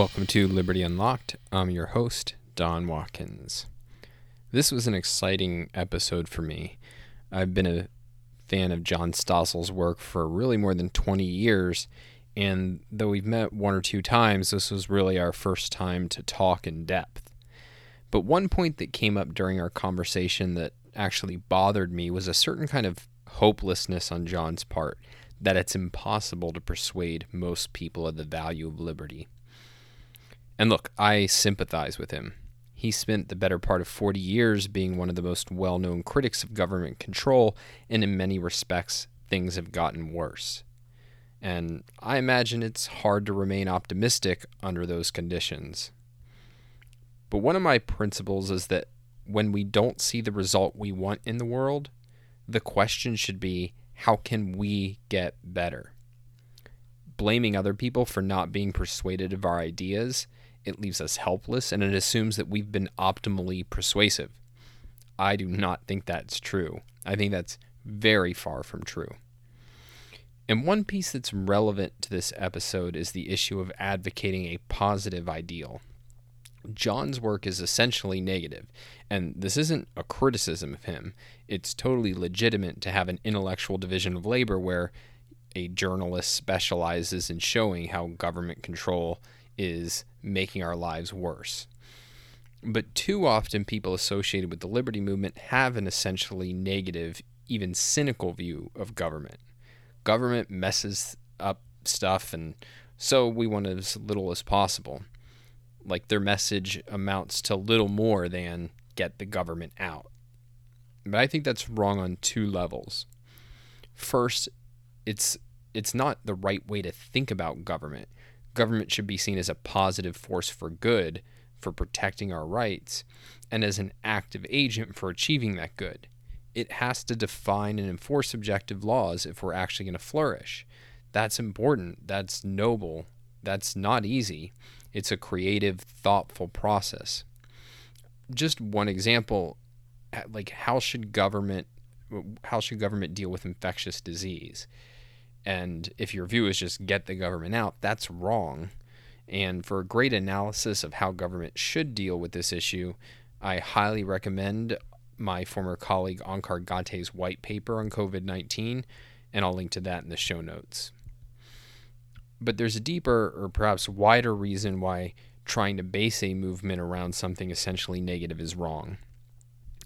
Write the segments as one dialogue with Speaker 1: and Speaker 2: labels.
Speaker 1: Welcome to Liberty Unlocked. I'm your host, Don Watkins. This was an exciting episode for me. I've been a fan of John Stossel's work for really more than 20 years, and though we've met one or two times, this was really our first time to talk in depth. But one point that came up during our conversation that actually bothered me was a certain kind of hopelessness on John's part that it's impossible to persuade most people of the value of liberty. And look, I sympathize with him. He spent the better part of 40 years being one of the most well known critics of government control, and in many respects, things have gotten worse. And I imagine it's hard to remain optimistic under those conditions. But one of my principles is that when we don't see the result we want in the world, the question should be how can we get better? Blaming other people for not being persuaded of our ideas, it leaves us helpless and it assumes that we've been optimally persuasive. I do not think that's true. I think that's very far from true. And one piece that's relevant to this episode is the issue of advocating a positive ideal. John's work is essentially negative, and this isn't a criticism of him. It's totally legitimate to have an intellectual division of labor where a journalist specializes in showing how government control is making our lives worse. But too often, people associated with the liberty movement have an essentially negative, even cynical view of government. Government messes up stuff, and so we want as little as possible like their message amounts to little more than get the government out. But I think that's wrong on two levels. First, it's it's not the right way to think about government. Government should be seen as a positive force for good, for protecting our rights, and as an active agent for achieving that good. It has to define and enforce objective laws if we're actually going to flourish. That's important. That's noble. That's not easy. It's a creative, thoughtful process. Just one example, like how should government how should government deal with infectious disease? And if your view is just get the government out, that's wrong. And for a great analysis of how government should deal with this issue, I highly recommend my former colleague Onkar Ghate's white paper on COVID 19, and I'll link to that in the show notes but there's a deeper or perhaps wider reason why trying to base a movement around something essentially negative is wrong.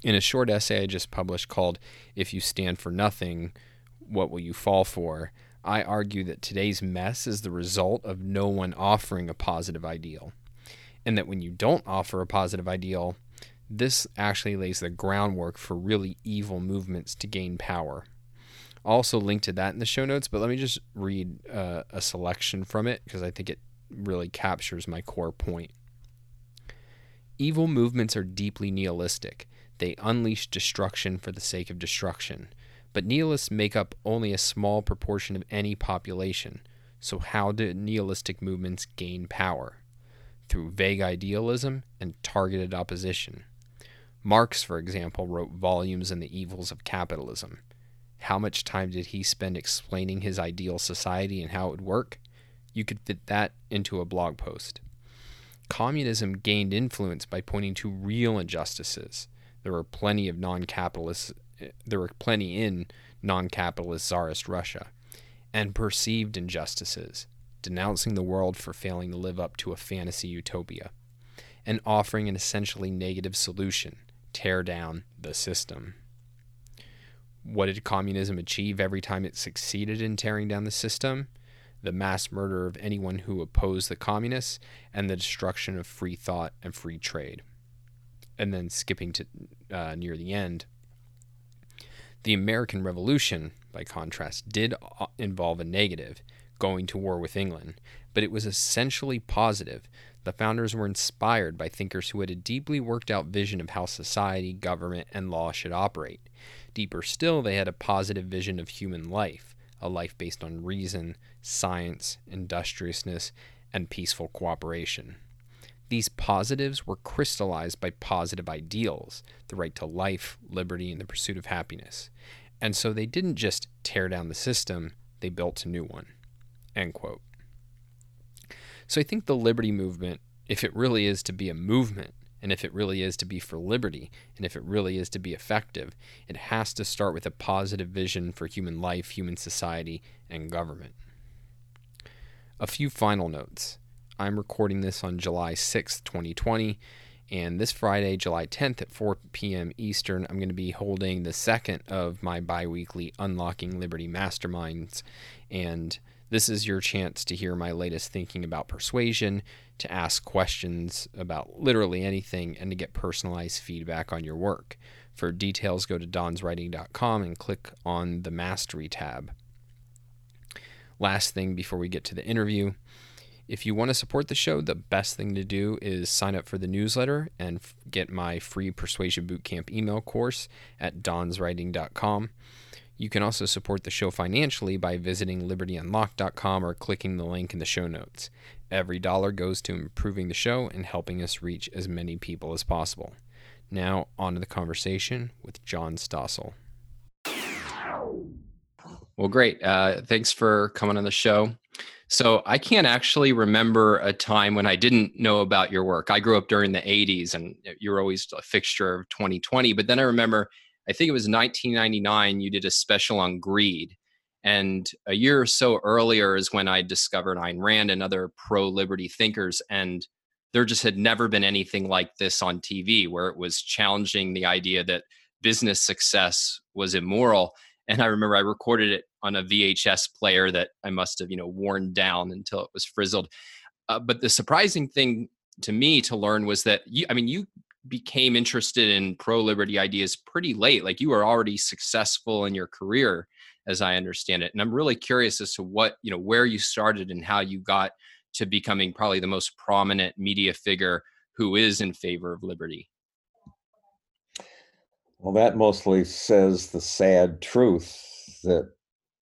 Speaker 1: In a short essay I just published called If You Stand for Nothing, What Will You Fall For? I argue that today's mess is the result of no one offering a positive ideal. And that when you don't offer a positive ideal, this actually lays the groundwork for really evil movements to gain power. I'll also link to that in the show notes, but let me just read uh, a selection from it because I think it really captures my core point. Evil movements are deeply nihilistic. They unleash destruction for the sake of destruction. But nihilists make up only a small proportion of any population. So, how do nihilistic movements gain power? Through vague idealism and targeted opposition. Marx, for example, wrote volumes on the evils of capitalism. How much time did he spend explaining his ideal society and how it would work? You could fit that into a blog post. Communism gained influence by pointing to real injustices. There were plenty of non-capitalists there were plenty in non-capitalist czarist Russia and perceived injustices, denouncing the world for failing to live up to a fantasy utopia and offering an essentially negative solution, tear down the system. What did communism achieve every time it succeeded in tearing down the system? The mass murder of anyone who opposed the communists and the destruction of free thought and free trade. And then skipping to uh, near the end, the American Revolution, by contrast, did uh, involve a negative, going to war with England, but it was essentially positive. The founders were inspired by thinkers who had a deeply worked out vision of how society, government, and law should operate. Deeper still, they had a positive vision of human life, a life based on reason, science, industriousness, and peaceful cooperation. These positives were crystallized by positive ideals the right to life, liberty, and the pursuit of happiness. And so they didn't just tear down the system, they built a new one. End quote. So I think the liberty movement, if it really is to be a movement, and if it really is to be for liberty, and if it really is to be effective, it has to start with a positive vision for human life, human society, and government. A few final notes. I'm recording this on July 6th, 2020, and this Friday, July 10th at 4 p.m. Eastern, I'm going to be holding the second of my bi weekly Unlocking Liberty Masterminds. And this is your chance to hear my latest thinking about persuasion, to ask questions about literally anything, and to get personalized feedback on your work. For details, go to donswriting.com and click on the Mastery tab. Last thing before we get to the interview if you want to support the show, the best thing to do is sign up for the newsletter and f- get my free Persuasion Bootcamp email course at donswriting.com. You can also support the show financially by visiting libertyunlocked.com or clicking the link in the show notes. Every dollar goes to improving the show and helping us reach as many people as possible. Now, on to the conversation with John Stossel. Well, great. Uh, thanks for coming on the show. So I can't actually remember a time when I didn't know about your work. I grew up during the 80s and uh, you were always a fixture of 20/20. But then I remember, I think it was 1999, you did a special on greed. And a year or so earlier is when I discovered Ayn Rand and other pro liberty thinkers. And there just had never been anything like this on TV where it was challenging the idea that business success was immoral and I remember I recorded it on a VHS player that I must have you know worn down until it was frizzled. Uh, but the surprising thing to me to learn was that you, I mean, you became interested in pro liberty ideas pretty late. Like you were already successful in your career, as I understand it. And I'm really curious as to what you know where you started and how you got to becoming probably the most prominent media figure who is in favor of liberty.
Speaker 2: Well, that mostly says the sad truth that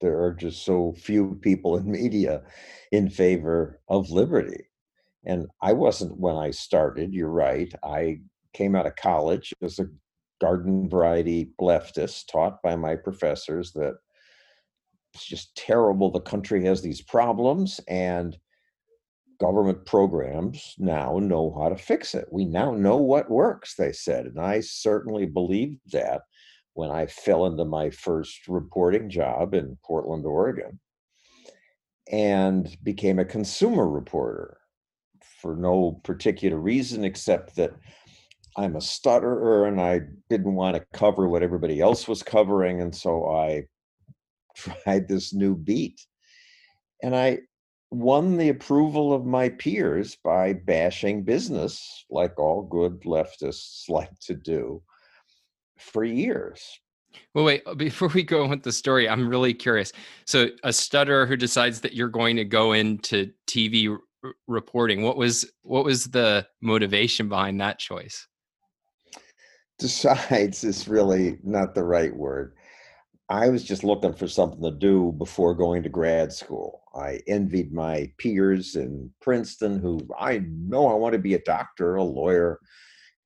Speaker 2: there are just so few people in media in favor of liberty. And I wasn't when I started, you're right. I came out of college as a garden variety leftist, taught by my professors that it's just terrible. The country has these problems, and government programs now know how to fix it. We now know what works, they said. And I certainly believed that when I fell into my first reporting job in Portland, Oregon, and became a consumer reporter for no particular reason except that I'm a stutterer and I didn't want to cover what everybody else was covering. And so I tried this new beat. And I won the approval of my peers by bashing business, like all good leftists like to do, for years.
Speaker 1: Well, wait, uh, before we go with the story, I'm really curious. So, a stutterer who decides that you're going to go into TV r- reporting, what was what was the motivation behind that choice?
Speaker 2: Decides is really not the right word. I was just looking for something to do before going to grad school. I envied my peers in Princeton who I know I want to be a doctor, a lawyer,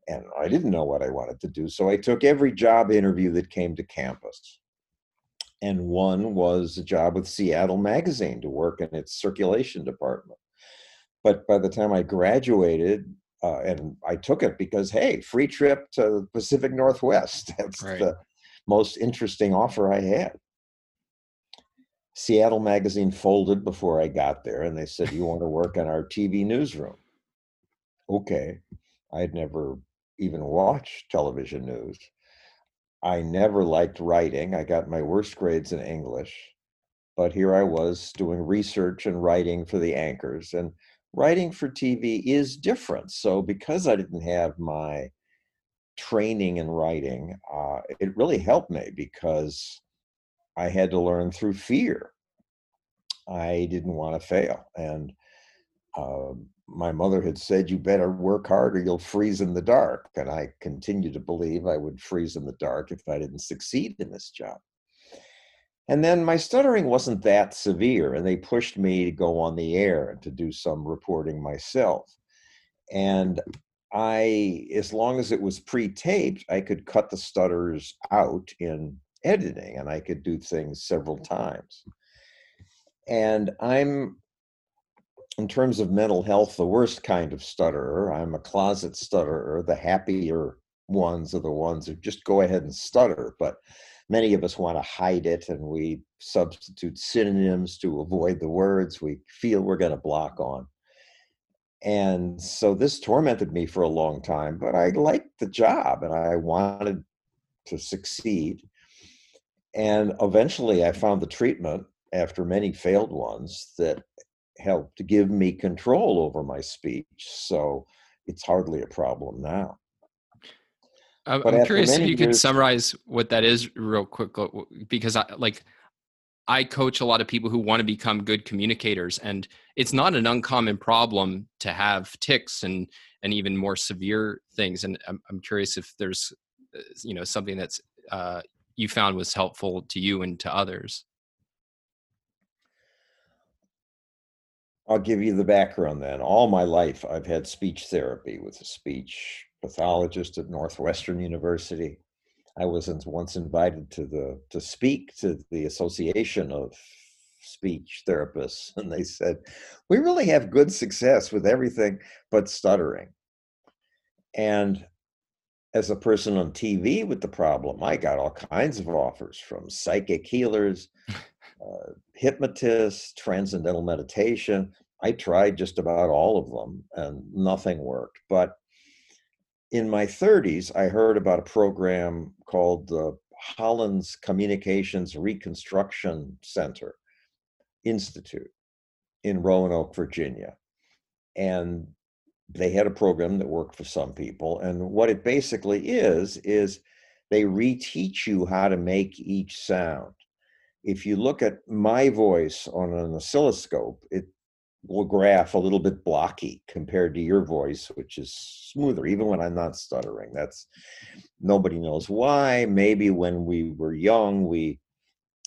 Speaker 2: and I didn't know what I wanted to do. So I took every job interview that came to campus. And one was a job with Seattle Magazine to work in its circulation department. But by the time I graduated, uh, and I took it because, hey, free trip to the Pacific Northwest. That's right. the most interesting offer I had. Seattle Magazine folded before I got there, and they said, You want to work in our TV newsroom? Okay. I had never even watch television news. I never liked writing. I got my worst grades in English. But here I was doing research and writing for the anchors. And writing for TV is different. So, because I didn't have my training in writing, uh, it really helped me because I had to learn through fear. I didn't want to fail. And uh, my mother had said, You better work hard or you'll freeze in the dark. And I continue to believe I would freeze in the dark if I didn't succeed in this job. And then my stuttering wasn't that severe, and they pushed me to go on the air and to do some reporting myself. And I, as long as it was pre-taped, I could cut the stutters out in editing, and I could do things several mm-hmm. times. And I'm in terms of mental health, the worst kind of stutterer. I'm a closet stutterer. The happier ones are the ones who just go ahead and stutter. But many of us want to hide it and we substitute synonyms to avoid the words we feel we're going to block on. And so this tormented me for a long time, but I liked the job and I wanted to succeed. And eventually I found the treatment after many failed ones that helped give me control over my speech. So it's hardly a problem now.
Speaker 1: I'm, I'm curious if you years, could summarize what that is real quick, because I like I coach a lot of people who want to become good communicators, and it's not an uncommon problem to have tics and and even more severe things. And I'm, I'm curious if there's uh, you know something that's uh, you found was helpful to you and to others.
Speaker 2: I'll give you the background then. All my life, I've had speech therapy with a speech pathologist at Northwestern University. I was once invited to the to speak to the Association of Speech Therapists, and they said, "We really have good success with everything but stuttering." And as a person on TV with the problem, I got all kinds of offers from psychic healers, uh, hypnotists, transcendental meditation. I tried just about all of them, and nothing worked. But in my 30s, I heard about a program called the Hollins Communications Reconstruction Center Institute in Roanoke, Virginia. And they had a program that worked for some people. And what it basically is, is they reteach you how to make each sound. If you look at my voice on an oscilloscope, it will graph a little bit blocky compared to your voice, which is smoother, even when I'm not stuttering. That's nobody knows why. Maybe when we were young, we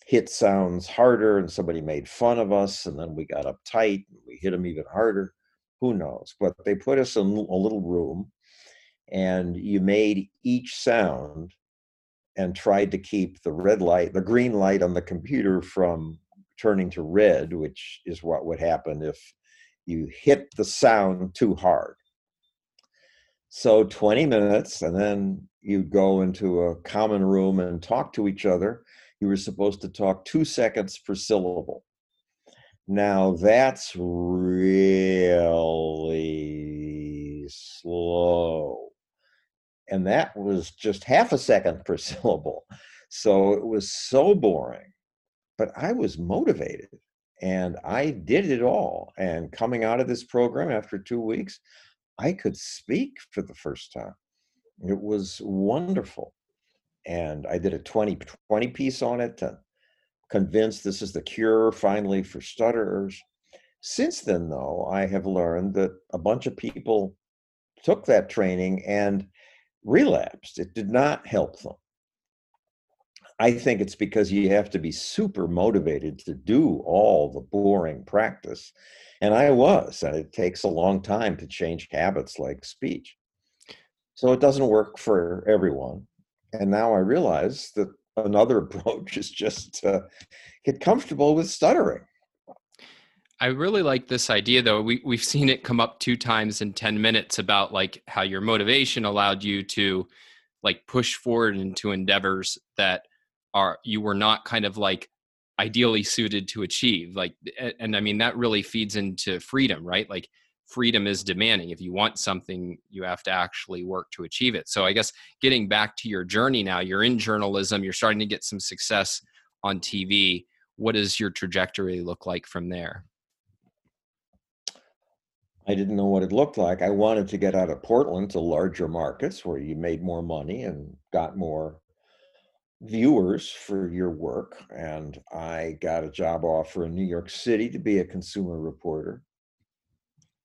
Speaker 2: hit sounds harder and somebody made fun of us, and then we got uptight and we hit them even harder. Who knows? But they put us in a little room and you made each sound and tried to keep the red light, the green light on the computer from turning to red, which is what would happen if you hit the sound too hard. So 20 minutes, and then you'd go into a common room and talk to each other. You were supposed to talk two seconds per syllable. Now that's really slow. And that was just half a second per syllable. So it was so boring but I was motivated and I did it all. And coming out of this program after two weeks, I could speak for the first time. It was wonderful. And I did a 20, 20 piece on it to convince this is the cure finally for stutterers. Since then, though, I have learned that a bunch of people took that training and relapsed. It did not help them. I think it's because you have to be super motivated to do all the boring practice. And I was, and it takes a long time to change habits like speech. So it doesn't work for everyone. And now I realize that another approach is just to get comfortable with stuttering.
Speaker 1: I really like this idea though. We we've seen it come up two times in 10 minutes about like how your motivation allowed you to like push forward into endeavors that are you were not kind of like ideally suited to achieve like and, and i mean that really feeds into freedom right? Like freedom is demanding. If you want something you have to actually work to achieve it. So i guess getting back to your journey now you're in journalism you're starting to get some success on tv what does your trajectory look like from there
Speaker 2: I didn't know what it looked like. I wanted to get out of Portland to larger markets where you made more money and got more viewers for your work. And I got a job offer in New York City to be a consumer reporter.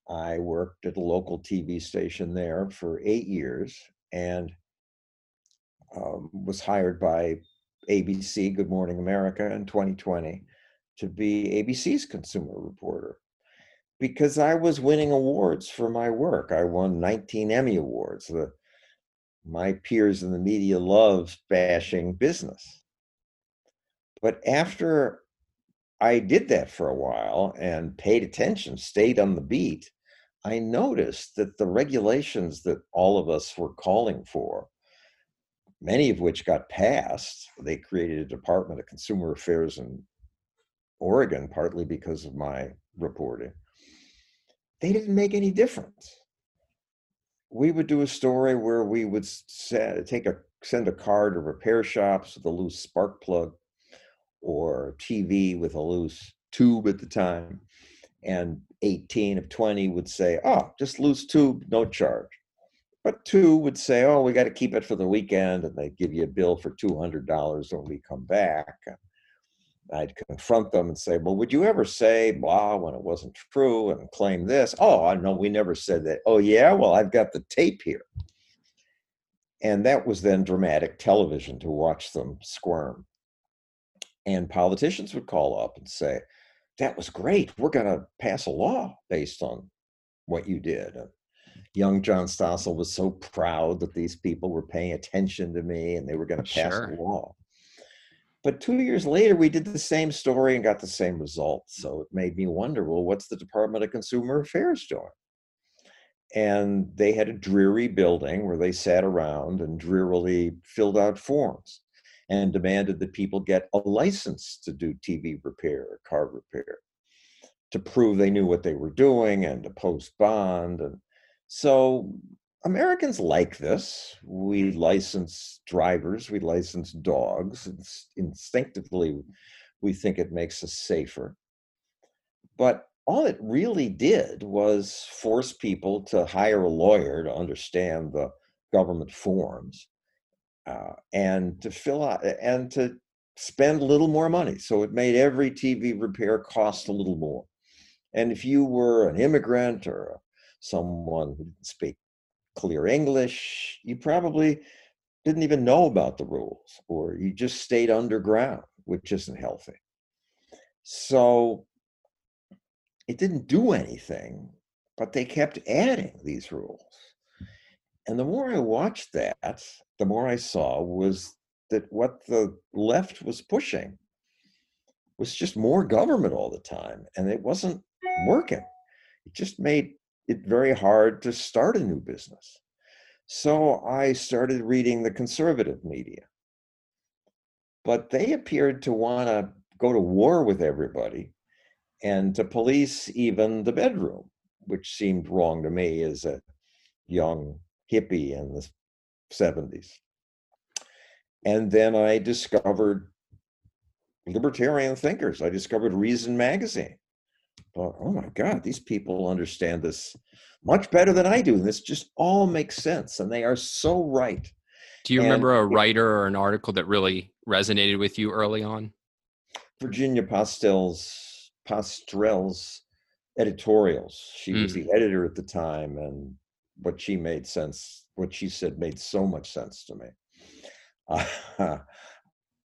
Speaker 2: I worked at a local TV station there for eight years and um, was hired by ABC, Good Morning America, in 2020 to be ABC's consumer reporter because I was winning awards for my work. I won 19 Emmy Awards, the my peers in the media love bashing business. But after I did that for a while and paid attention, stayed on the beat, I noticed that the regulations that all of us were calling for, many of which got passed, they created a Department of Consumer Affairs in Oregon, partly because of my reporting. They didn't make any difference. We would do a story where we would take a send a car to repair shops with a loose spark plug or TV with a loose tube at the time and 18 of 20 would say, oh, just loose tube, no charge. But two would say, oh, we got to keep it for the weekend, and they give you a bill for $200 when we come back. I'd confront them and say, well, would you ever say blah when it wasn't true and claim this? Oh, I know we never said that. Oh, yeah, well, I've got the tape here. And that was then dramatic television to watch them squirm. And politicians would call up and say, that was great. We're going to pass a law based on what you did. And young John Stossel was so proud that these people were paying attention to me and they were going to oh, pass sure. a law. But two years later, we did the same story and got the same results. Hmm. So it made me wonder well, what's the Department of Consumer Affairs doing? And they had a dreary building where they sat around and drearily filled out forms and demanded that people get a license to do TV repair or car repair to prove they knew what they were doing and to post bond. And so Americans like this. We license drivers, we license dogs. It's instinctively, we think it makes us safer. But all it really did was force people to hire a lawyer to understand the government forms uh, and to fill out and to spend a little more money. So it made every TV repair cost a little more. And if you were an immigrant or someone who didn't speak clear English, you probably didn't even know about the rules or you just stayed underground, which isn't healthy. So it didn't do anything, but they kept adding these rules. And the more I watched that, the more I saw was that what the left was pushing was just more government all the time. And it wasn't working. It just made it very hard to start a new business. So I started reading the conservative media. But they appeared to want to go to war with everybody and to police even the bedroom, which seemed wrong to me as a young hippie in the 70s. And then I discovered libertarian thinkers. I discovered Reason Magazine. Thought, oh my God, these people understand this much better than I do. And this just all makes sense. And they are so right.
Speaker 1: Do you and remember a writer or an article that really resonated with you early on?
Speaker 2: Virginia Postel's Postrel's editorials. She mm. was the editor at the time, and what she made sense, what she said made so much sense to me. Uh,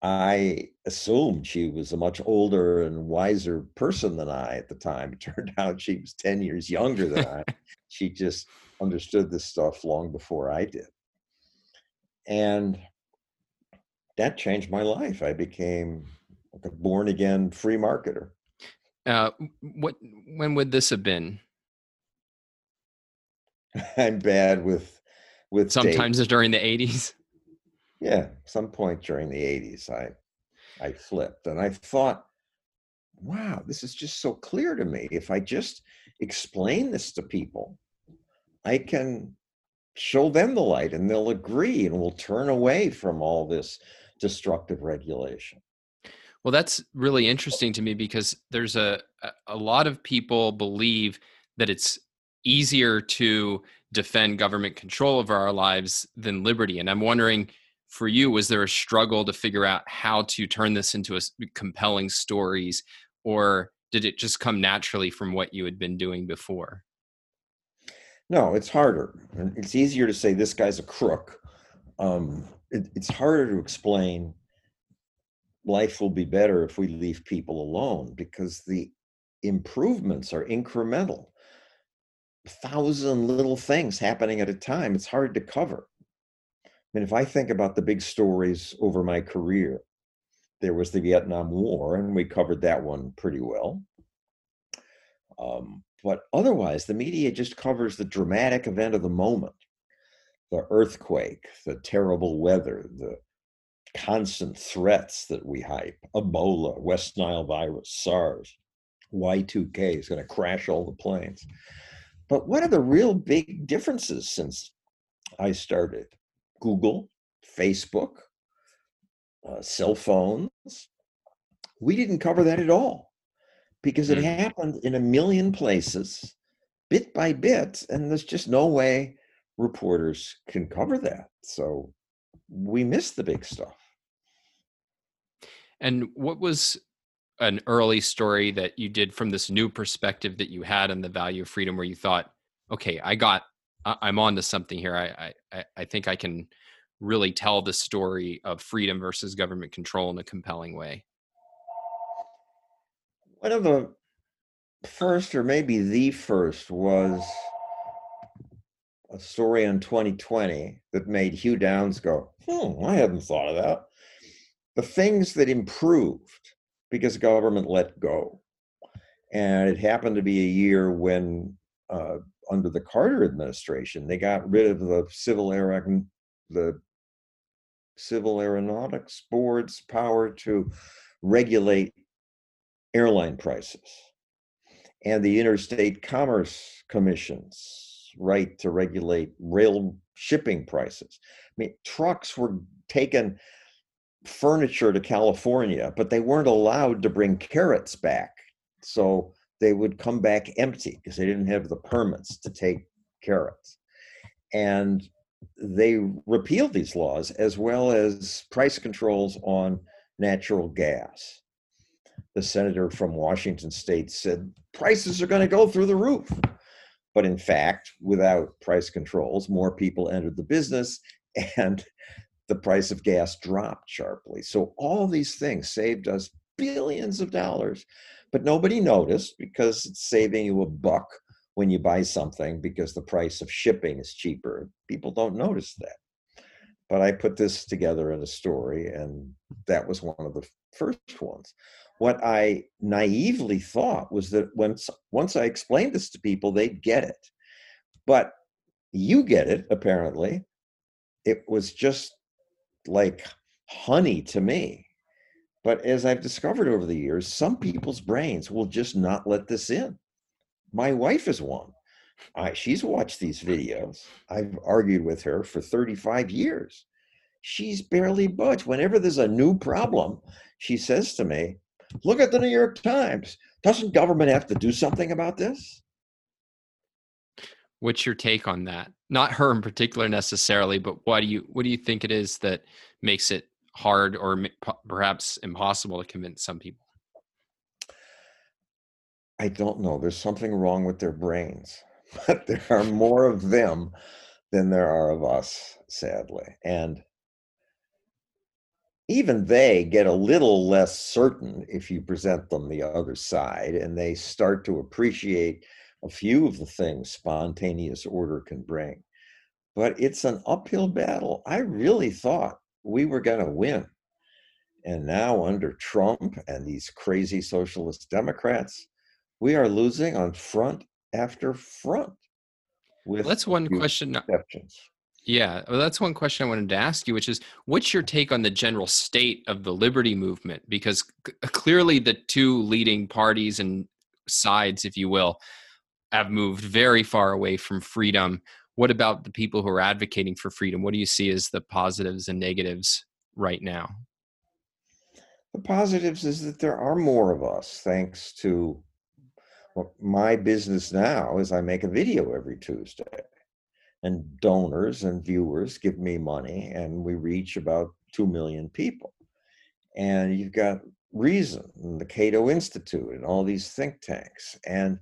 Speaker 2: I assumed she was a much older and wiser person than I at the time. It turned out she was 10 years younger than I. She just understood this stuff long before I did. And that changed my life. I became like a born again free marketer.
Speaker 1: Uh, what when would this have been?
Speaker 2: I'm bad with with
Speaker 1: sometimes dates. during the 80s.
Speaker 2: Yeah, some point during the 80s I I flipped and I thought, wow, this is just so clear to me. If I just explain this to people, I can show them the light and they'll agree and we'll turn away from all this destructive regulation.
Speaker 1: Well, that's really interesting to me because there's a a lot of people believe that it's easier to defend government control over our lives than liberty. And I'm wondering for you, was there a struggle to figure out how to turn this into a compelling stories, or did it just come naturally from what you had been doing before?
Speaker 2: No, it's harder. It's easier to say this guy's a crook. Um, it, it's harder to explain life will be better if we leave people alone because the improvements are incremental thousand little things happening at a time. It's hard to cover. Mean, if I think about the big stories over my career, there was the Vietnam War, and we covered that one pretty well. Um, but otherwise, the media just covers the dramatic event of the moment the earthquake, the terrible weather, the constant threats that we hype Ebola, West Nile virus, SARS, Y2K is going to crash all the planes. But what are the real big differences since I started? Google, Facebook, uh, cell phones. We didn't cover that at all because it mm. happened in a million places, bit by bit, and there's just no way reporters can cover that. So we missed the big stuff.
Speaker 1: And what was an early story that you did from this new perspective that you had on the value of freedom where you thought, okay, I got, I'm on to something here. I, I, I think I can really tell the story of freedom versus government control in a compelling way?
Speaker 2: One of the first, or maybe the first, was a story in 2020 that made Hugh Downs go, hmm, I hadn't thought of that. The things that improved because government let go. And it happened to be a year when, uh, under the Carter administration, they got rid of the civil air, the Civil Aeronautics Board's power to regulate airline prices and the Interstate Commerce Commission's right to regulate rail shipping prices. I mean, trucks were taking furniture to California, but they weren't allowed to bring carrots back. So they would come back empty because they didn't have the permits to take carrots. And they repealed these laws as well as price controls on natural gas. The senator from Washington state said prices are going to go through the roof. But in fact, without price controls, more people entered the business and the price of gas dropped sharply. So all these things saved us billions of dollars, but nobody noticed because it's saving you a buck when you buy something because the price of shipping is cheaper. People don't notice that. But I put this together in a story, and that was one of the first ones. What I naively thought was that once once I explained this to people, they'd get it. But you get it, apparently. It was just like honey to me. But as I've discovered over the years, some people's brains will just not let this in. My wife is one. I, she's watched these videos. I've argued with her for 35 years. She's barely budged. Whenever there's a new problem, she says to me, Look at the New York Times. Doesn't government have to do something about this?
Speaker 1: What's your take on that? Not her in particular necessarily, but why do you what do you think it is that makes it hard or perhaps impossible to convince some people?
Speaker 2: I don't know. There's something wrong with their brains, but there are more of them than there are of us, sadly. And even they get a little less certain if you present them the other side, and they start to appreciate a few of the things spontaneous order can bring. But it's an uphill battle. I really thought we were going to win. And now, under Trump and these crazy socialist Democrats, we are losing on front after front.
Speaker 1: With that's one question. Exceptions. Yeah, well, that's one question I wanted to ask you, which is, what's your take on the general state of the liberty movement? Because c- uh, clearly, the two leading parties and sides, if you will, have moved very far away from freedom. What about the people who are advocating for freedom? What do you see as the positives and negatives right now?
Speaker 2: The positives is that there are more of us, thanks to well, my business now is I make a video every Tuesday, and donors and viewers give me money, and we reach about 2 million people. And you've got Reason and the Cato Institute and all these think tanks. And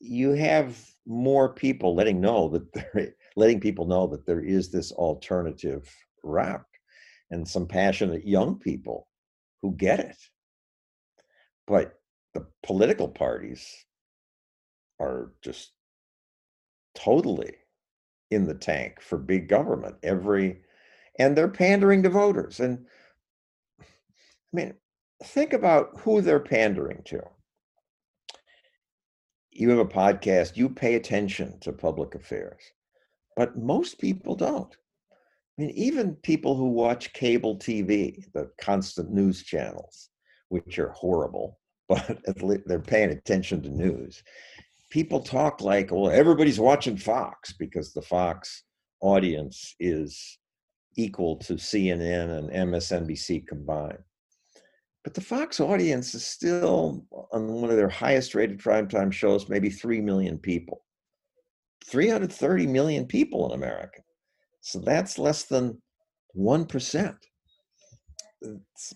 Speaker 2: you have more people letting know that they're letting people know that there is this alternative route and some passionate young people who get it. But the political parties are just totally in the tank for big government every and they're pandering to voters and i mean, think about who they're pandering to. You have a podcast, you pay attention to public affairs, but most people don't. I mean, even people who watch cable TV, the constant news channels, which are horrible, but they're paying attention to news. People talk like, well, everybody's watching Fox because the Fox audience is equal to CNN and MSNBC combined. But the Fox audience is still on one of their highest rated primetime shows, maybe 3 million people. 330 million people in America. So that's less than 1%.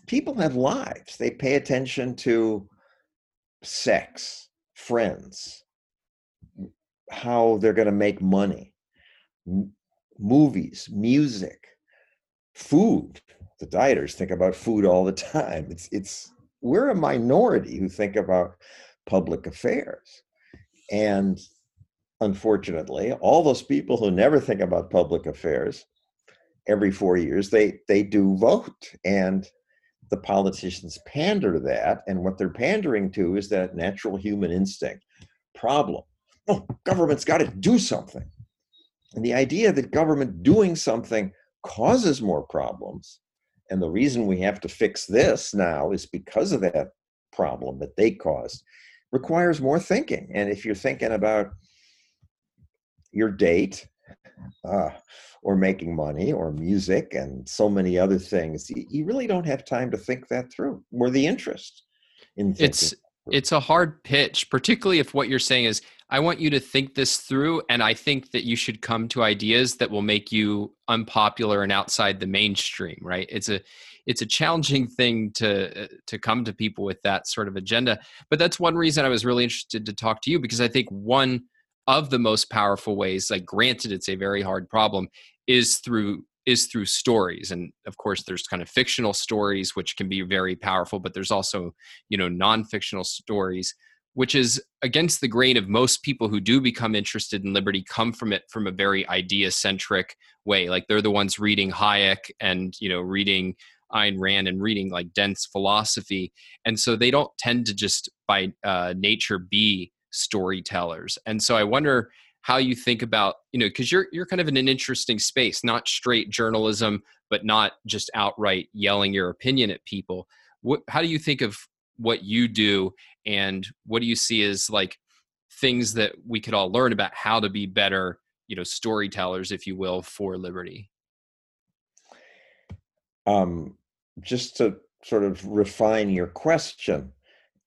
Speaker 2: People have lives. They pay attention to sex, friends, how they're going to make money, movies, music, food. The dieters think about food all the time. It's it's we're a minority who think about public affairs. And unfortunately, all those people who never think about public affairs every 4 years they they do vote and the politicians pander to that and what they're pandering to is that natural human instinct problem oh government's got to do something and the idea that government doing something causes more problems and the reason we have to fix this now is because of that problem that they caused requires more thinking. And if you're thinking about your date uh, or making money or music and so many other things you, really don't have time to think that through or the interest in
Speaker 1: it's it's a hard pitch particularly if what you're saying is i want you to think this through and i think that you should come to ideas that will make you unpopular and outside the mainstream right? It's a it's a challenging thing to uh, to come to people with that sort of agenda. But that's one reason i was really interested to talk to you because i think one of the most powerful ways like granted it's a very hard problem is through is through stories. And of course there's kind of fictional stories which can be very powerful but there's also you know non-fictional stories which is against the grain of most people who do become interested in liberty come from it from a very idea centric way. Like they're the ones reading hayek and you know reading Ayn Rand and reading like dense philosophy. And so they don't tend to just by uh, nature be storytellers. And so i wonder how you think about you know because you're you're kind of in an interesting space not straight journalism but not just outright yelling your opinion at people. What, how do you think of what you do and what do you see as like things that we could all learn about how to be better you know storytellers if you will for liberty
Speaker 2: um just to sort of refine your question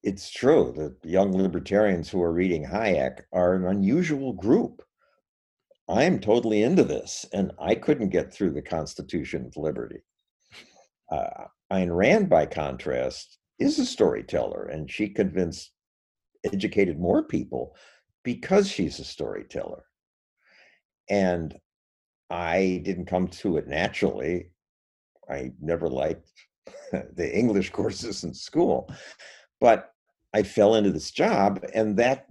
Speaker 2: it's true that young libertarians who are reading Hayek are an unusual group. I'm totally into this, and I couldn't get through the Constitution of Liberty. Uh, Ayn Rand, by contrast, is a storyteller, and she convinced, educated more people because she's a storyteller. And I didn't come to it naturally. I never liked the English courses in school. But I fell into this job, and that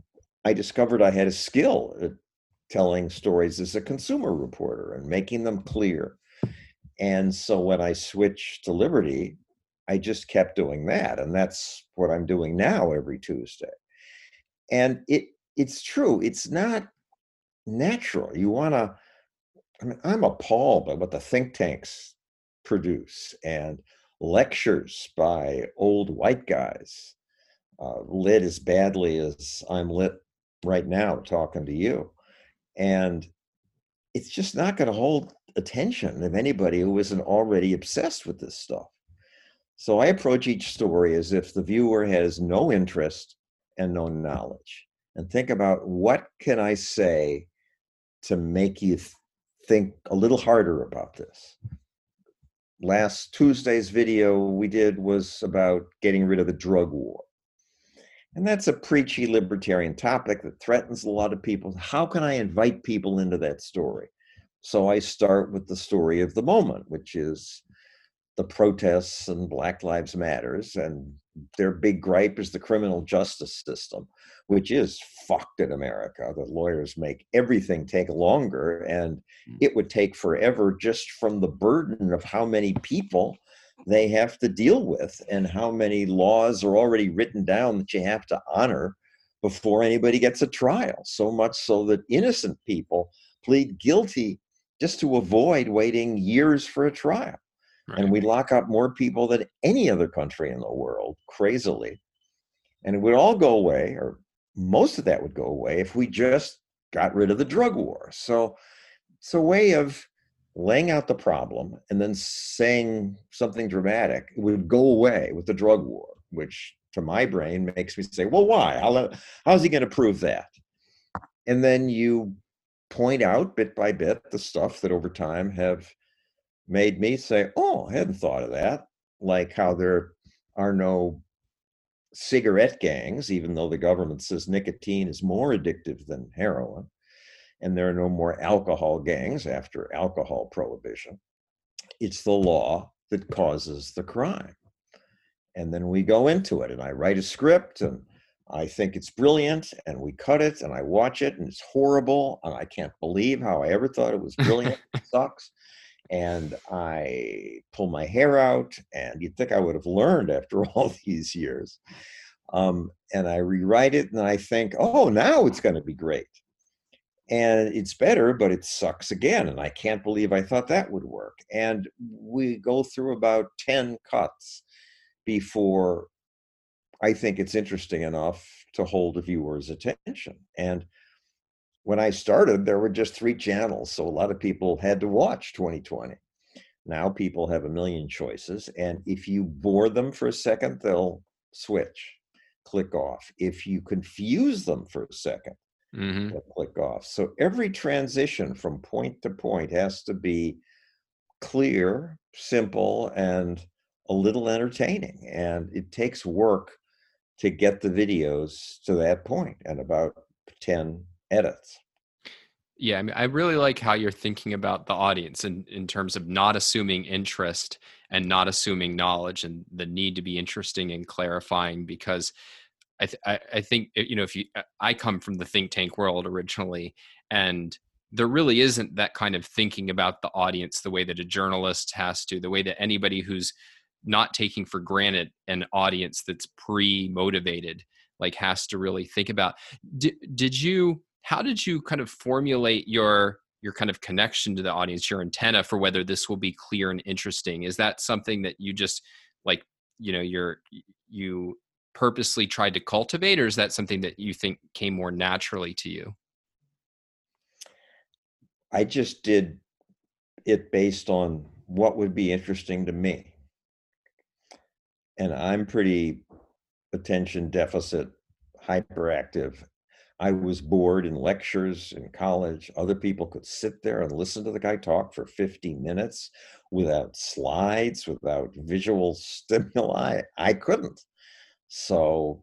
Speaker 2: I discovered I had a skill at telling stories as a consumer reporter and making them clear. And so when I switched to Liberty, I just kept doing that, and that's what I'm doing now every Tuesday. And it it's true. It's not natural. You want to. I mean, I'm appalled by what the think tanks produce and lectures by old white guys uh, lit as badly as I'm lit right now talking to you. And it's just not going to hold attention of anybody who isn't already obsessed with this stuff. So I approach each story as if the viewer has no interest and no knowledge and think about what can I say to make you th- think a little harder about this. Last Tuesday's video we did was about getting rid of the drug war. And that's a preachy libertarian topic that threatens a lot of people. How can I invite people into that story? So I start with the story of the moment, which is the protests and Black Lives Matters, and their big gripe is the criminal justice system, which is fucked in America. The lawyers make everything take longer, and hmm. it would take forever just from the burden of how many people they have to deal with and how many laws are already written down that you have to honor before anybody gets a trial. So much so that innocent people plead guilty just to avoid waiting years for a trial. Right. And we lock up more people than any other country in the world, crazily. And it would all go away, or most of that would go away, if we just got rid of the drug war. So it's a way of laying out the problem and then saying something dramatic. It would go away with the drug war, which to my brain makes me say, well, why? How, how's he going to prove that? And then you point out bit by bit the stuff that over time have made me say, oh, I hadn't thought of that. Like how there are no cigarette gangs, even though the government says nicotine is more addictive than heroin and there are no more alcohol gangs after alcohol prohibition. It's the law that causes the crime. And then we go into it, and I write a script, and I think it's brilliant, and we cut it, and I watch it, and it's horrible, and I can't believe how I ever thought it was brilliant. it sucks. And I pull my hair out, and you'd think I would have learned after all these years. Um, and I rewrite it, and I think, oh, now it's going to be great and it's better, but it sucks again. And I can't believe I thought that would work. And we go through about 10 cuts before I think it's interesting enough to hold a viewer's attention. And when I started, there were just three channels. So a lot of people had to watch 20/20. Now people have a million choices. And if you bore them for a second, they'll switch, click off. If you confuse them for a second, mm-hmm. click off. So every transition from point to point has to be clear, simple, and a little entertaining. And it takes work to get the videos to that point and about 10 edits.
Speaker 1: Yeah, I mean, I really like how you're thinking about the audience in, in terms of not assuming interest and not assuming knowledge and the need to be interesting and clarifying because I, th- I, I think eh, you know if you uh, I come from the think tank world originally, and there really isn't that kind of thinking about the audience the way that a journalist has to, the way that anybody who's not taking for granted an audience that's pre-motivated like has to really think about. Did, did you? How did you kind of formulate your your kind of connection to the audience, your antenna for whether this will be clear and interesting? Is that something that you just like you know you're you purposely tried to cultivate or is that something that you think came more naturally to you
Speaker 2: i just did it based on what would be interesting to me and i'm pretty attention deficit hyperactive i was bored in lectures in college other people could sit there and listen to the guy talk for 50 minutes without slides without visual stimuli i couldn't so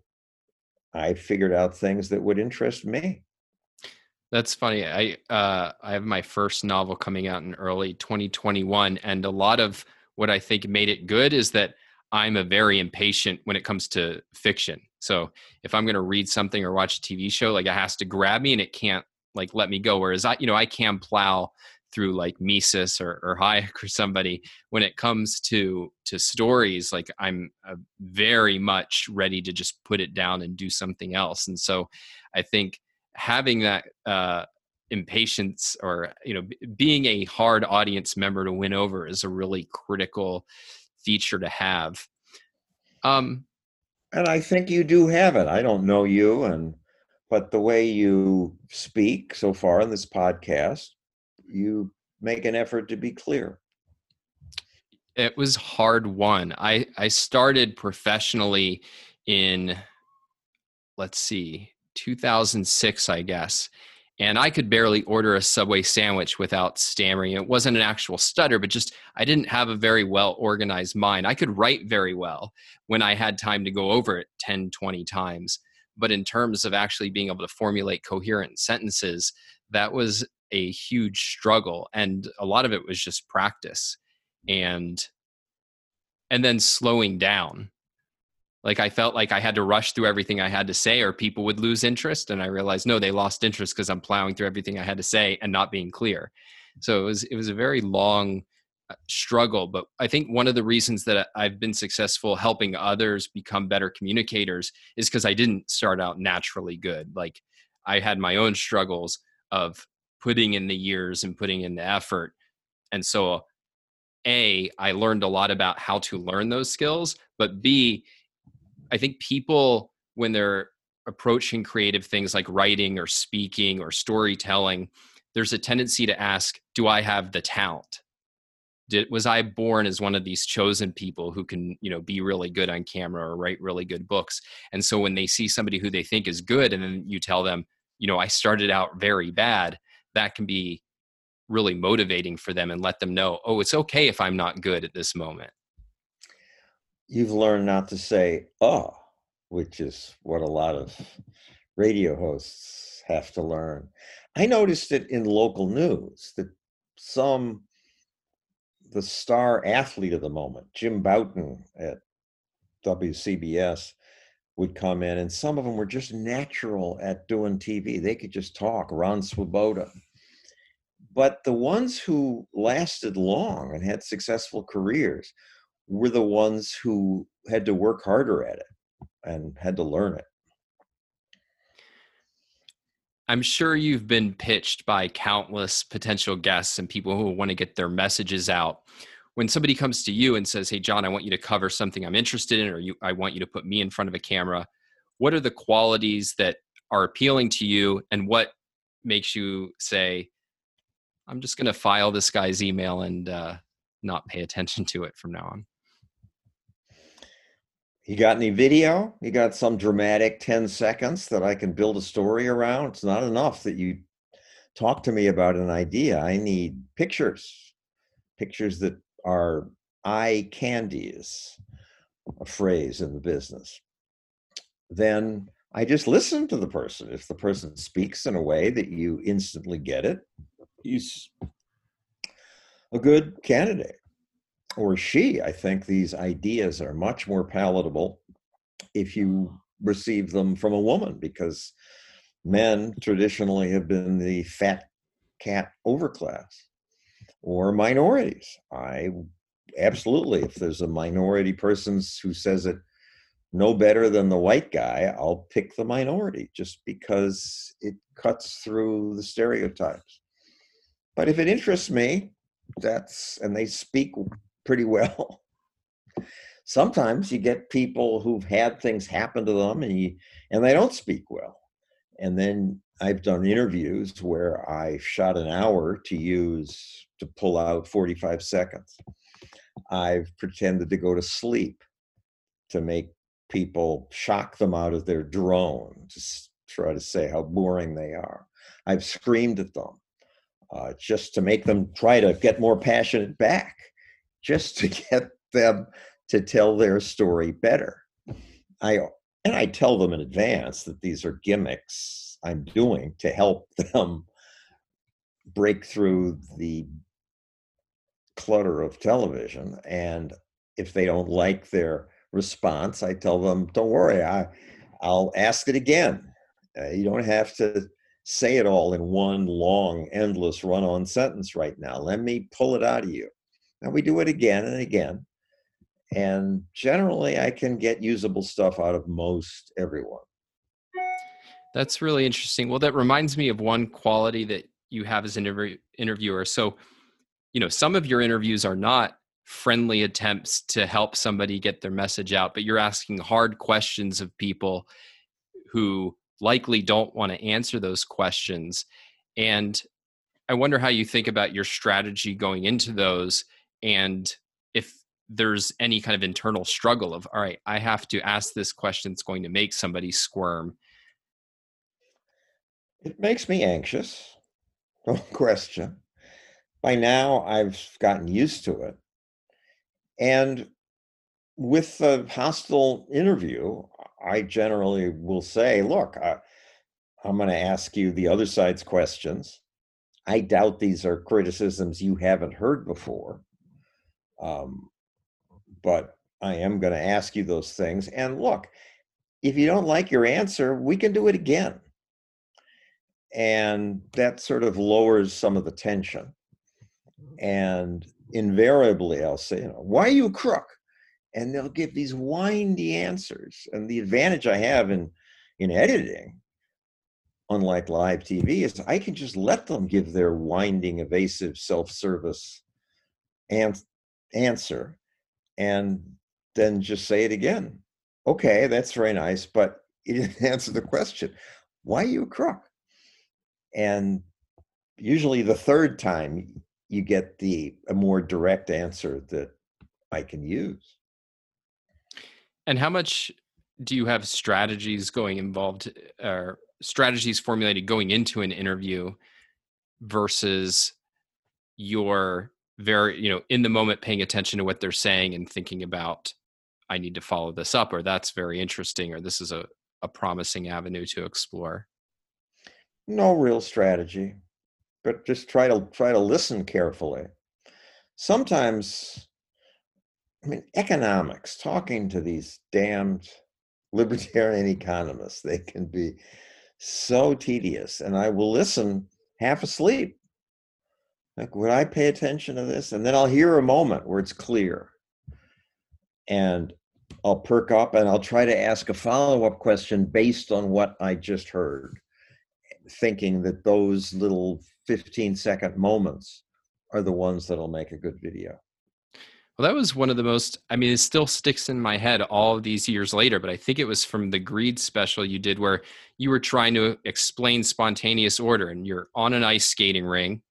Speaker 2: I figured out things that would interest me.
Speaker 1: That's funny. I uh, I have my first novel coming out in early 2021, and a lot of what I think made it good is that I'm a very impatient when it comes to fiction. So if I'm going to read something or watch a TV show, like it has to grab me and it can't like let me go. Whereas I, you know, I can plow through like Mises or, or Hayek or somebody when it comes to to stories like I'm uh, very much ready to just put it down and do something else and so I think having that uh, impatience or you know b- being a hard audience member to win over is a really critical feature to have
Speaker 2: um and I think you do have it I don't know you and but the way you speak so far in this podcast you make an effort to be clear?
Speaker 1: It was hard won. I I started professionally in let's see, 2006, I guess. And I could barely order a Subway sandwich without stammering. It wasn't an actual stutter, but just I didn't have a very well organized mind. I could write very well when I had time to go over it 10, 20 times. But in terms of actually being able to formulate coherent sentences, that was a huge struggle and a lot of it was just practice and and then slowing down like i felt like i had to rush through everything i had to say or people would lose interest and i realized no they lost interest because i'm plowing through everything i had to say and not being clear so it was it was a very long uh, struggle. But I think one of the reasons that I've been successful helping others become better communicators is because I didn't start out naturally good. Like I had my own struggles of putting in the years and putting in the effort. And so, A, I learned a lot about how to learn those skills. But B, I think people, when they're approaching creative things like writing or speaking or storytelling, there's a tendency to ask, Do I have the talent? Did, was I born as one of these chosen people who can, you know, be really good on camera or write really good books? And so when they see somebody who they think is good, and then you tell them, you know, I started out very bad, that can be really motivating for them and let them know, oh, it's okay if I'm not good at this moment.
Speaker 2: You've learned not to say, oh, which is what a lot of radio hosts have to learn. I noticed it in local news that some, the star athlete of the moment, Jim Bouton at WCBS, would come in, and some of them were just natural at doing TV. They could just talk. Ron Swoboda. But the ones who lasted long and had successful careers were the ones who had to work harder at it and had to learn it.
Speaker 1: I'm sure you've been pitched by countless potential guests and people who want to get their messages out. When somebody comes to you and says, "Hey, John, I want you to cover something I'm interested in, or you, I want you to put me in front of a camera," what are the qualities that are appealing to you, and what makes you say, "I'm just going to file this guy's email and uh, not pay attention to it from now on"?
Speaker 2: You got any video? You got some dramatic 10 seconds that I can build a story around? It's not enough that you talk to me about an idea. I need pictures, pictures that are eye candies, a phrase in the business. Then I just listen to the person. If the person speaks in a way that you instantly get it, he's a good candidate or she, I think these ideas are much more palatable if you oh. receive them from a woman because men traditionally have been the fat cat overclass or minorities. I absolutely, if there's a minority person who says it no better than the white guy, I'll pick the minority just because it cuts through the stereotypes. But if it interests me, that's and they speak pretty well. Sometimes you get people who've had things happen to them and you, and they don't speak well. And then I've done interviews where I shot an hour to use to pull out 45 seconds. I've pretended to go to sleep to make people shock them out of their drone to try to say how boring they are. I've screamed at them uh, just to make them try to get more passionate back just to get them to tell their story better. I and I tell them in advance that these are gimmicks I'm doing to help them break through the clutter of television. And if they don't like their response i tell them don't worry i i'll ask it again. Uh, you don't have to say it all in one long endless run-on sentence right now. Let me pull it out of you and we do it again and again. And generally, I can get usable stuff out of most everyone.
Speaker 1: That's really interesting. Well, that reminds me of one quality that you have as an interview- interviewer. So, you know, some of your interviews are not friendly attempts to help somebody get their message out, but you're asking hard questions of people who likely don't want to answer those questions. And I wonder how you think about your strategy going into those and if there's any kind of internal struggle of all right i have to ask this question that's going to make somebody squirm.
Speaker 2: It makes me anxious. No question. By now i've gotten used to it. And with the hostile interview i generally will say look i'm going to ask you the other side's questions. I doubt these are criticisms you haven't heard before um, but I am going to ask you those things. And look, if you don't like your answer, we can do it again. And that sort of lowers some of the tension. And invariably, I'll say, you know, why are you a crook? And they'll give these windy answers. And the advantage I have in in editing, unlike live TV, is I can just let them give their winding, evasive, self-service an- answer, and then just say it again. Okay, that's very nice, but you didn't answer the question. Why are you a crook? And usually the third time you get the a more direct answer that I can use.
Speaker 1: And how much do you have strategies going involved or strategies formulated going into an interview versus your very, you know, in the moment paying attention to what they're saying and thinking about I need to follow this up or that's very interesting or this is a, a promising avenue to explore?
Speaker 2: No real strategy but just try to try to listen carefully. Sometimes, I mean, economics, talking to these damned libertarian economists, they can be so tedious, and I will listen half asleep. Like, would I pay attention to this? And then I'll hear a moment where it's clear. And I'll perk up and I'll try to ask a follow up question based on what I just heard, thinking that those little 15 second moments are the ones that'll make a good video.
Speaker 1: Well, that was one of the most, I mean, it still sticks in my head all these years later, but I think it was from the Greed special you did where you were trying to explain spontaneous order and you're on an ice skating ring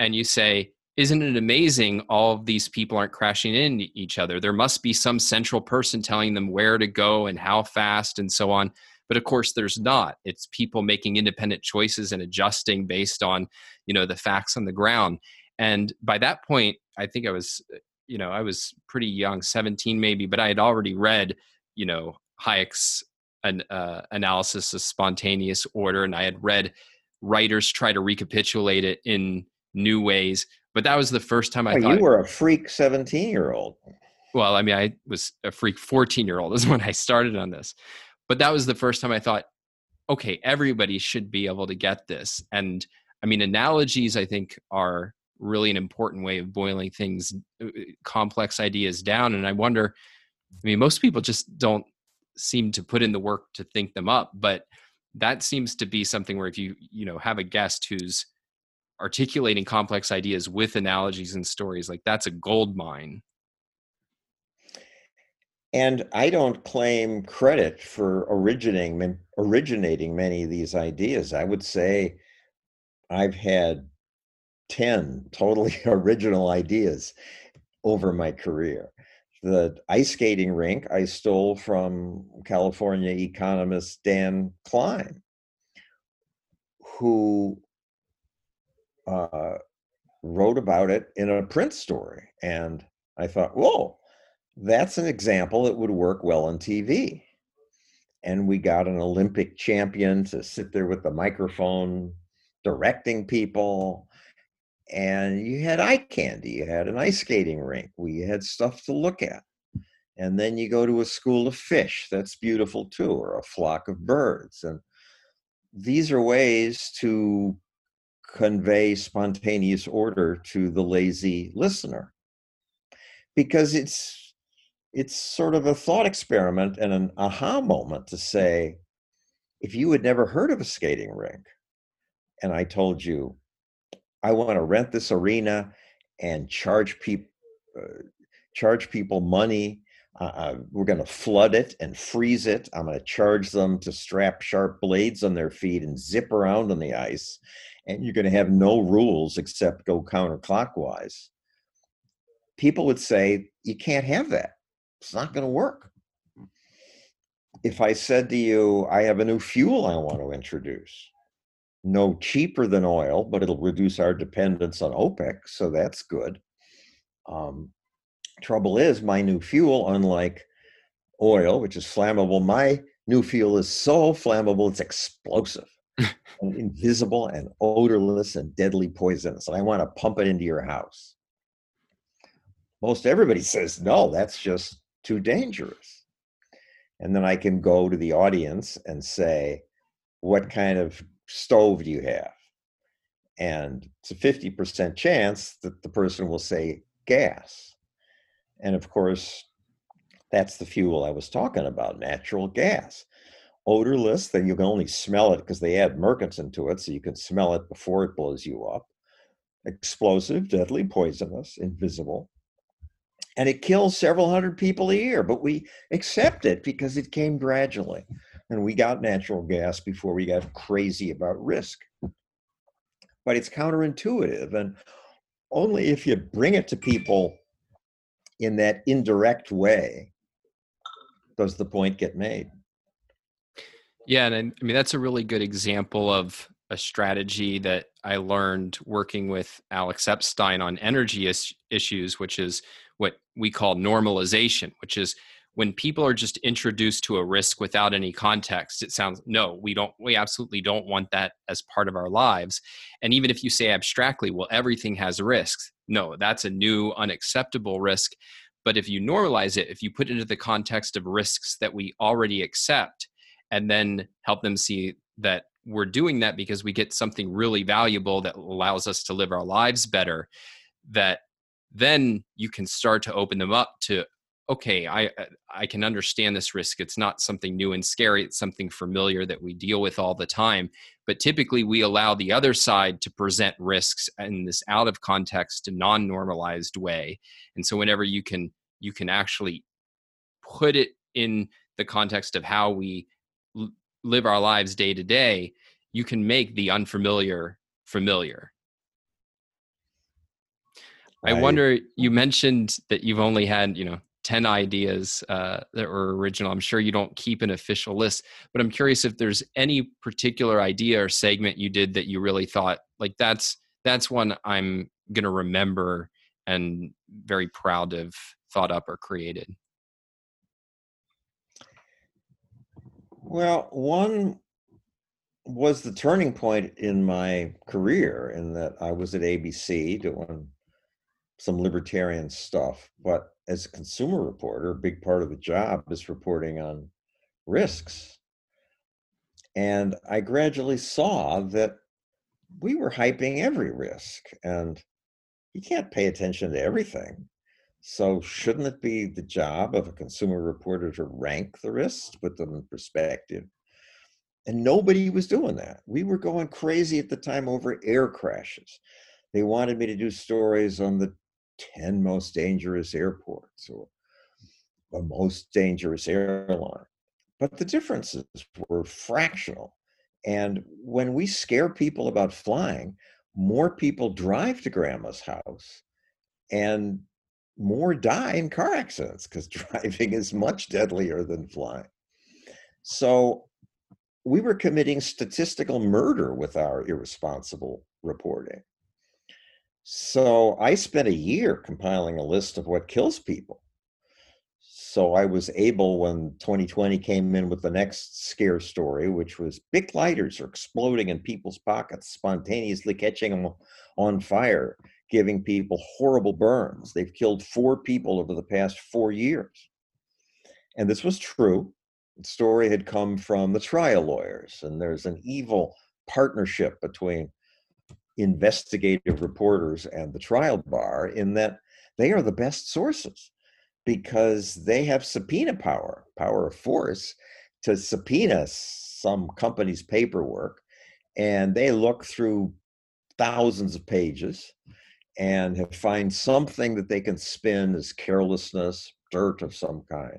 Speaker 1: and you say, Isn't it amazing all of these people aren't crashing into each other? There must be some central person telling them where to go and how fast and so on. But of course, there's not. It's people making independent choices and adjusting based on, you know, the facts on the ground. And by that point, I think I was, you know, I was pretty young, 17 maybe, but I had already read, you know, Hayek's an uh, analysis of spontaneous order, and I had read writers try to recapitulate it in new ways. But that was the first time I
Speaker 2: well,
Speaker 1: thought
Speaker 2: you were a freak 17 year old.
Speaker 1: Well, I mean, I was a freak 14 year old is when I started on this but that was the first time I thought, okay, everybody should be able to get this. And I mean, analogies, I think, are really an important way of boiling things, uh, uh, complex ideas down. And I wonder, I mean, most people just don't seem to put in the work to think them up, but that seems to be something where if you, you know, have a guest who's articulating complex ideas with analogies and stories, like that's a gold mine.
Speaker 2: And I don't claim credit for originating originating many of these ideas. I would say I've had 10 totally original ideas over my career. The ice skating rink I stole from California economist Dan Klein, who uh, wrote about it in a print story. And I thought, whoa, that's an example that would work well on TV. And we got an Olympic champion to sit there with the microphone directing people. And you had eye candy, you had an ice skating rink, we had stuff to look at. And then you go to a school of fish, that's beautiful too, or a flock of birds. And these are ways to convey spontaneous order to the lazy listener because it's it's sort of a thought experiment and an aha moment to say, if you had never heard of a skating rink, and I told you, I want to rent this arena and charge people uh, charge people money. Uh, uh we're going to flood it and freeze it. I'm going to charge them to strap sharp blades on their feet and zip around on the ice. And you're going to have no rules except go counterclockwise. People would say, you can't have that it's not going to work. If I said to you, I have a new fuel I want to introduce, no cheaper than oil, but it'll reduce our dependence on OPEC, so that's good. Um, trouble is, my new fuel, unlike oil, which is flammable, my new fuel is so flammable it's explosive and invisible and odorless and deadly poisonous. And I want to pump it into your house. Most everybody says, no, that's just too dangerous. And then I can go to the audience and say, What kind of stove do you have? And it's a 50% chance that the person will say gas. And of course, that's the fuel I was talking about natural gas. Odorless, then you can only smell it because they add mercaptan to it, so you can smell it before it blows you up. Explosive, deadly, poisonous, invisible. And it kills several hundred people a year, but we accept it because it came gradually. And we got natural gas before we got crazy about risk. But it's counterintuitive. And only if you bring it to people in that indirect way does the point get made.
Speaker 1: Yeah, and I mean that's a really good example of a strategy that I learned working with Alex Epstein on energy is- issues, which is what we call normalization, which is when people are just introduced to a risk without any context it sounds no we don't we absolutely don't want that as part of our lives. And even if you say abstractly well everything has risks no that's a new unacceptable risk. But if you normalize it if you put it into the context of risks that we already accept and then help them see that we're doing that because we get something really valuable that allows us to live our lives better that then you can start to open them up to okay i uh, i can understand this risk. It's not something new and scary. It's something familiar that we deal with all the time. But typically we allow the other side to present risks in this out of context non-normalized way. And so whenever you can you can actually put it in the context of how we live our lives day to day you can make the unfamiliar familiar I, I wonder you mentioned that you've only had you know 10 ideas uh, that were original. I'm sure you don't keep an official list, but I'm curious if there's any particular idea or segment you did that you really thought like that's that's one I'm going to remember and very proud of thought up or created.
Speaker 2: Well, one was the turning point in my career in that I was at ABC doing some libertarian stuff, but as a consumer reporter, a big part of the job is reporting on risks. And I gradually saw that we were hyping every risk, and you can't pay attention to everything. So, shouldn't it be the job of a consumer reporter to rank the risks, put them in perspective? And nobody was doing that. We were going crazy at the time over air crashes. They wanted me to do stories on the 10 most dangerous airports or the most dangerous airline. But the differences were fractional. And when we scare people about flying, more people drive to grandma's house and more die in car accidents because driving is much deadlier than flying. So we were committing statistical murder with our irresponsible reporting. So I spent a year compiling a list of what kills people. So I was able, when 20/20 came in with the next scare story, which was Bic lighters are exploding in people's pockets, spontaneously catching them on fire, giving people horrible burns. They've killed four people over the past four years. And this was true. The story had come from the trial lawyers, and there's an evil partnership between investigative reporters and the trial bar in that they are the best sources because they have subpoena power, power of force to subpoena some company's paperwork. And they look through thousands of pages and have find something that they can spin as carelessness, dirt of some kind.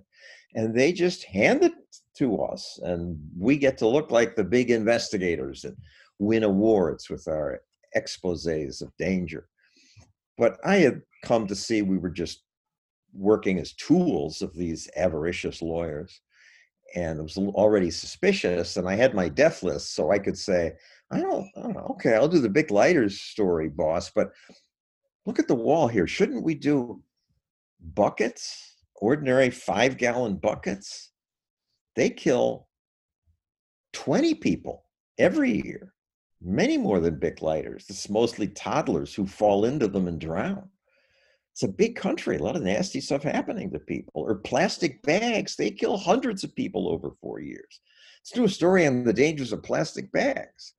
Speaker 2: And they just hand it to us. And we get to look like the big investigators and win awards with our exposes of danger. But I had come to see we were just working as tools of these avaricious lawyers. And it was already suspicious. And I had my death list, so I could say, I don't, I don't know, okay, I'll do the Bic Lighters story, boss. But look at the wall here. Shouldn't we do buckets, ordinary five gallon buckets? They kill 20 people every year many more than Bic lighters. It's mostly toddlers who fall into them and drown. It's a big country, a lot of nasty stuff happening to people. Or plastic bags, they kill hundreds of people over four years. Let's do a story on the dangers of plastic bags.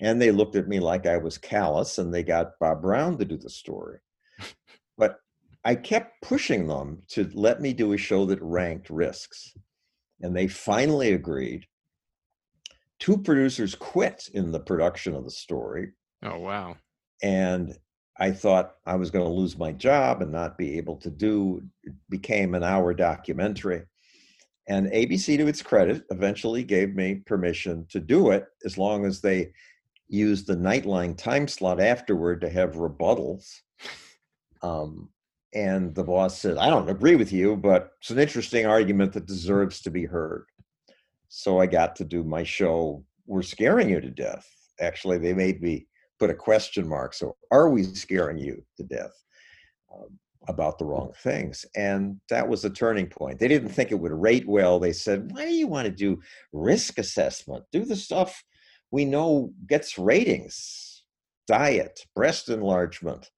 Speaker 2: And they looked at me like I was callous and they got Bob Brown to do the story. but I kept pushing them to let me do a show that ranked risks. And they finally agreed. Two producers quit in the production of the story.
Speaker 1: Oh, wow.
Speaker 2: And I thought I was going to lose my job and not be able to do. It became an hour documentary. And ABC, to its credit, eventually gave me permission to do it as long as they used the Nightline time slot afterward to have rebuttals. Um, and the boss said, I don't agree with you, but it's an interesting argument that deserves to be heard. So I got to do my show, We're Scaring You to Death. Actually, they made me put a question mark. So, are we scaring you to death um, about the wrong things? And that was the turning point. They didn't think it would rate well. They said, why do you want to do risk assessment? Do the stuff we know gets ratings diet, breast enlargement,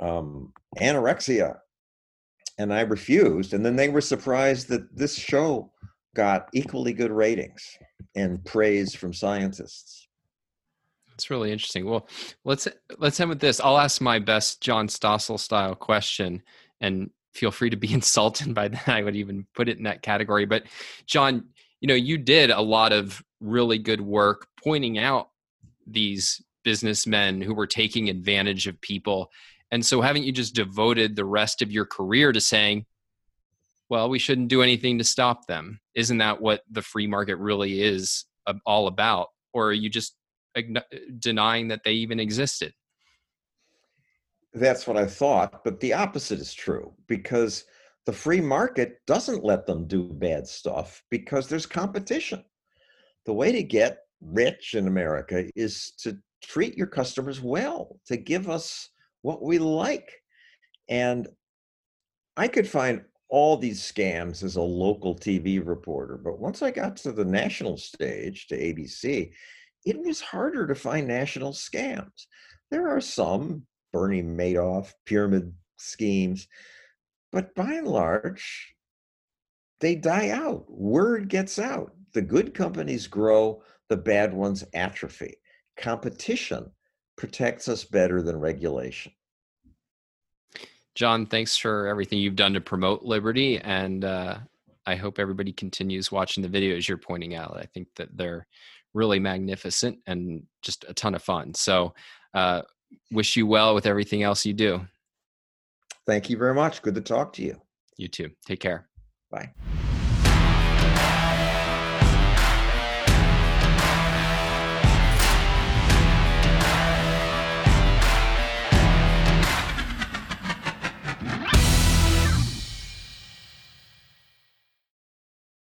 Speaker 2: um, anorexia. And I refused. And then they were surprised that this show got equally good ratings and praise from scientists.
Speaker 1: It's really interesting. Well, let's let's end with this. I'll ask my best John Stossel style question, and feel free to be insulted by that. I would even put it in that category. But John, you know, you did a lot of really good work pointing out these businessmen who were taking advantage of people and so, haven't you just devoted the rest of your career to saying, well, we shouldn't do anything to stop them? Isn't that what the free market really is all about? Or are you just uh, denying that they even existed?
Speaker 2: That's what I thought, but the opposite is true because the free market doesn't let them do bad stuff because there's competition. The way to get rich in America is to treat your customers well, to give us what we like. And I could find all these scams as a local TV reporter, but once I got to the national stage, to ABC, it was harder to find national scams. There are some Bernie Madoff pyramid schemes, but by and large, they die out. Word gets out. The good companies grow, the bad ones atrophy. Competition protects us better than regulation.
Speaker 1: John, thanks for everything you've done to promote liberty. And uh, I hope everybody continues watching the videos you're pointing out. I think that they're really magnificent and just a ton of fun. So, uh, wish you well with everything else you do.
Speaker 2: Thank you very much. Good to talk to you.
Speaker 1: You too. Take care.
Speaker 2: Bye.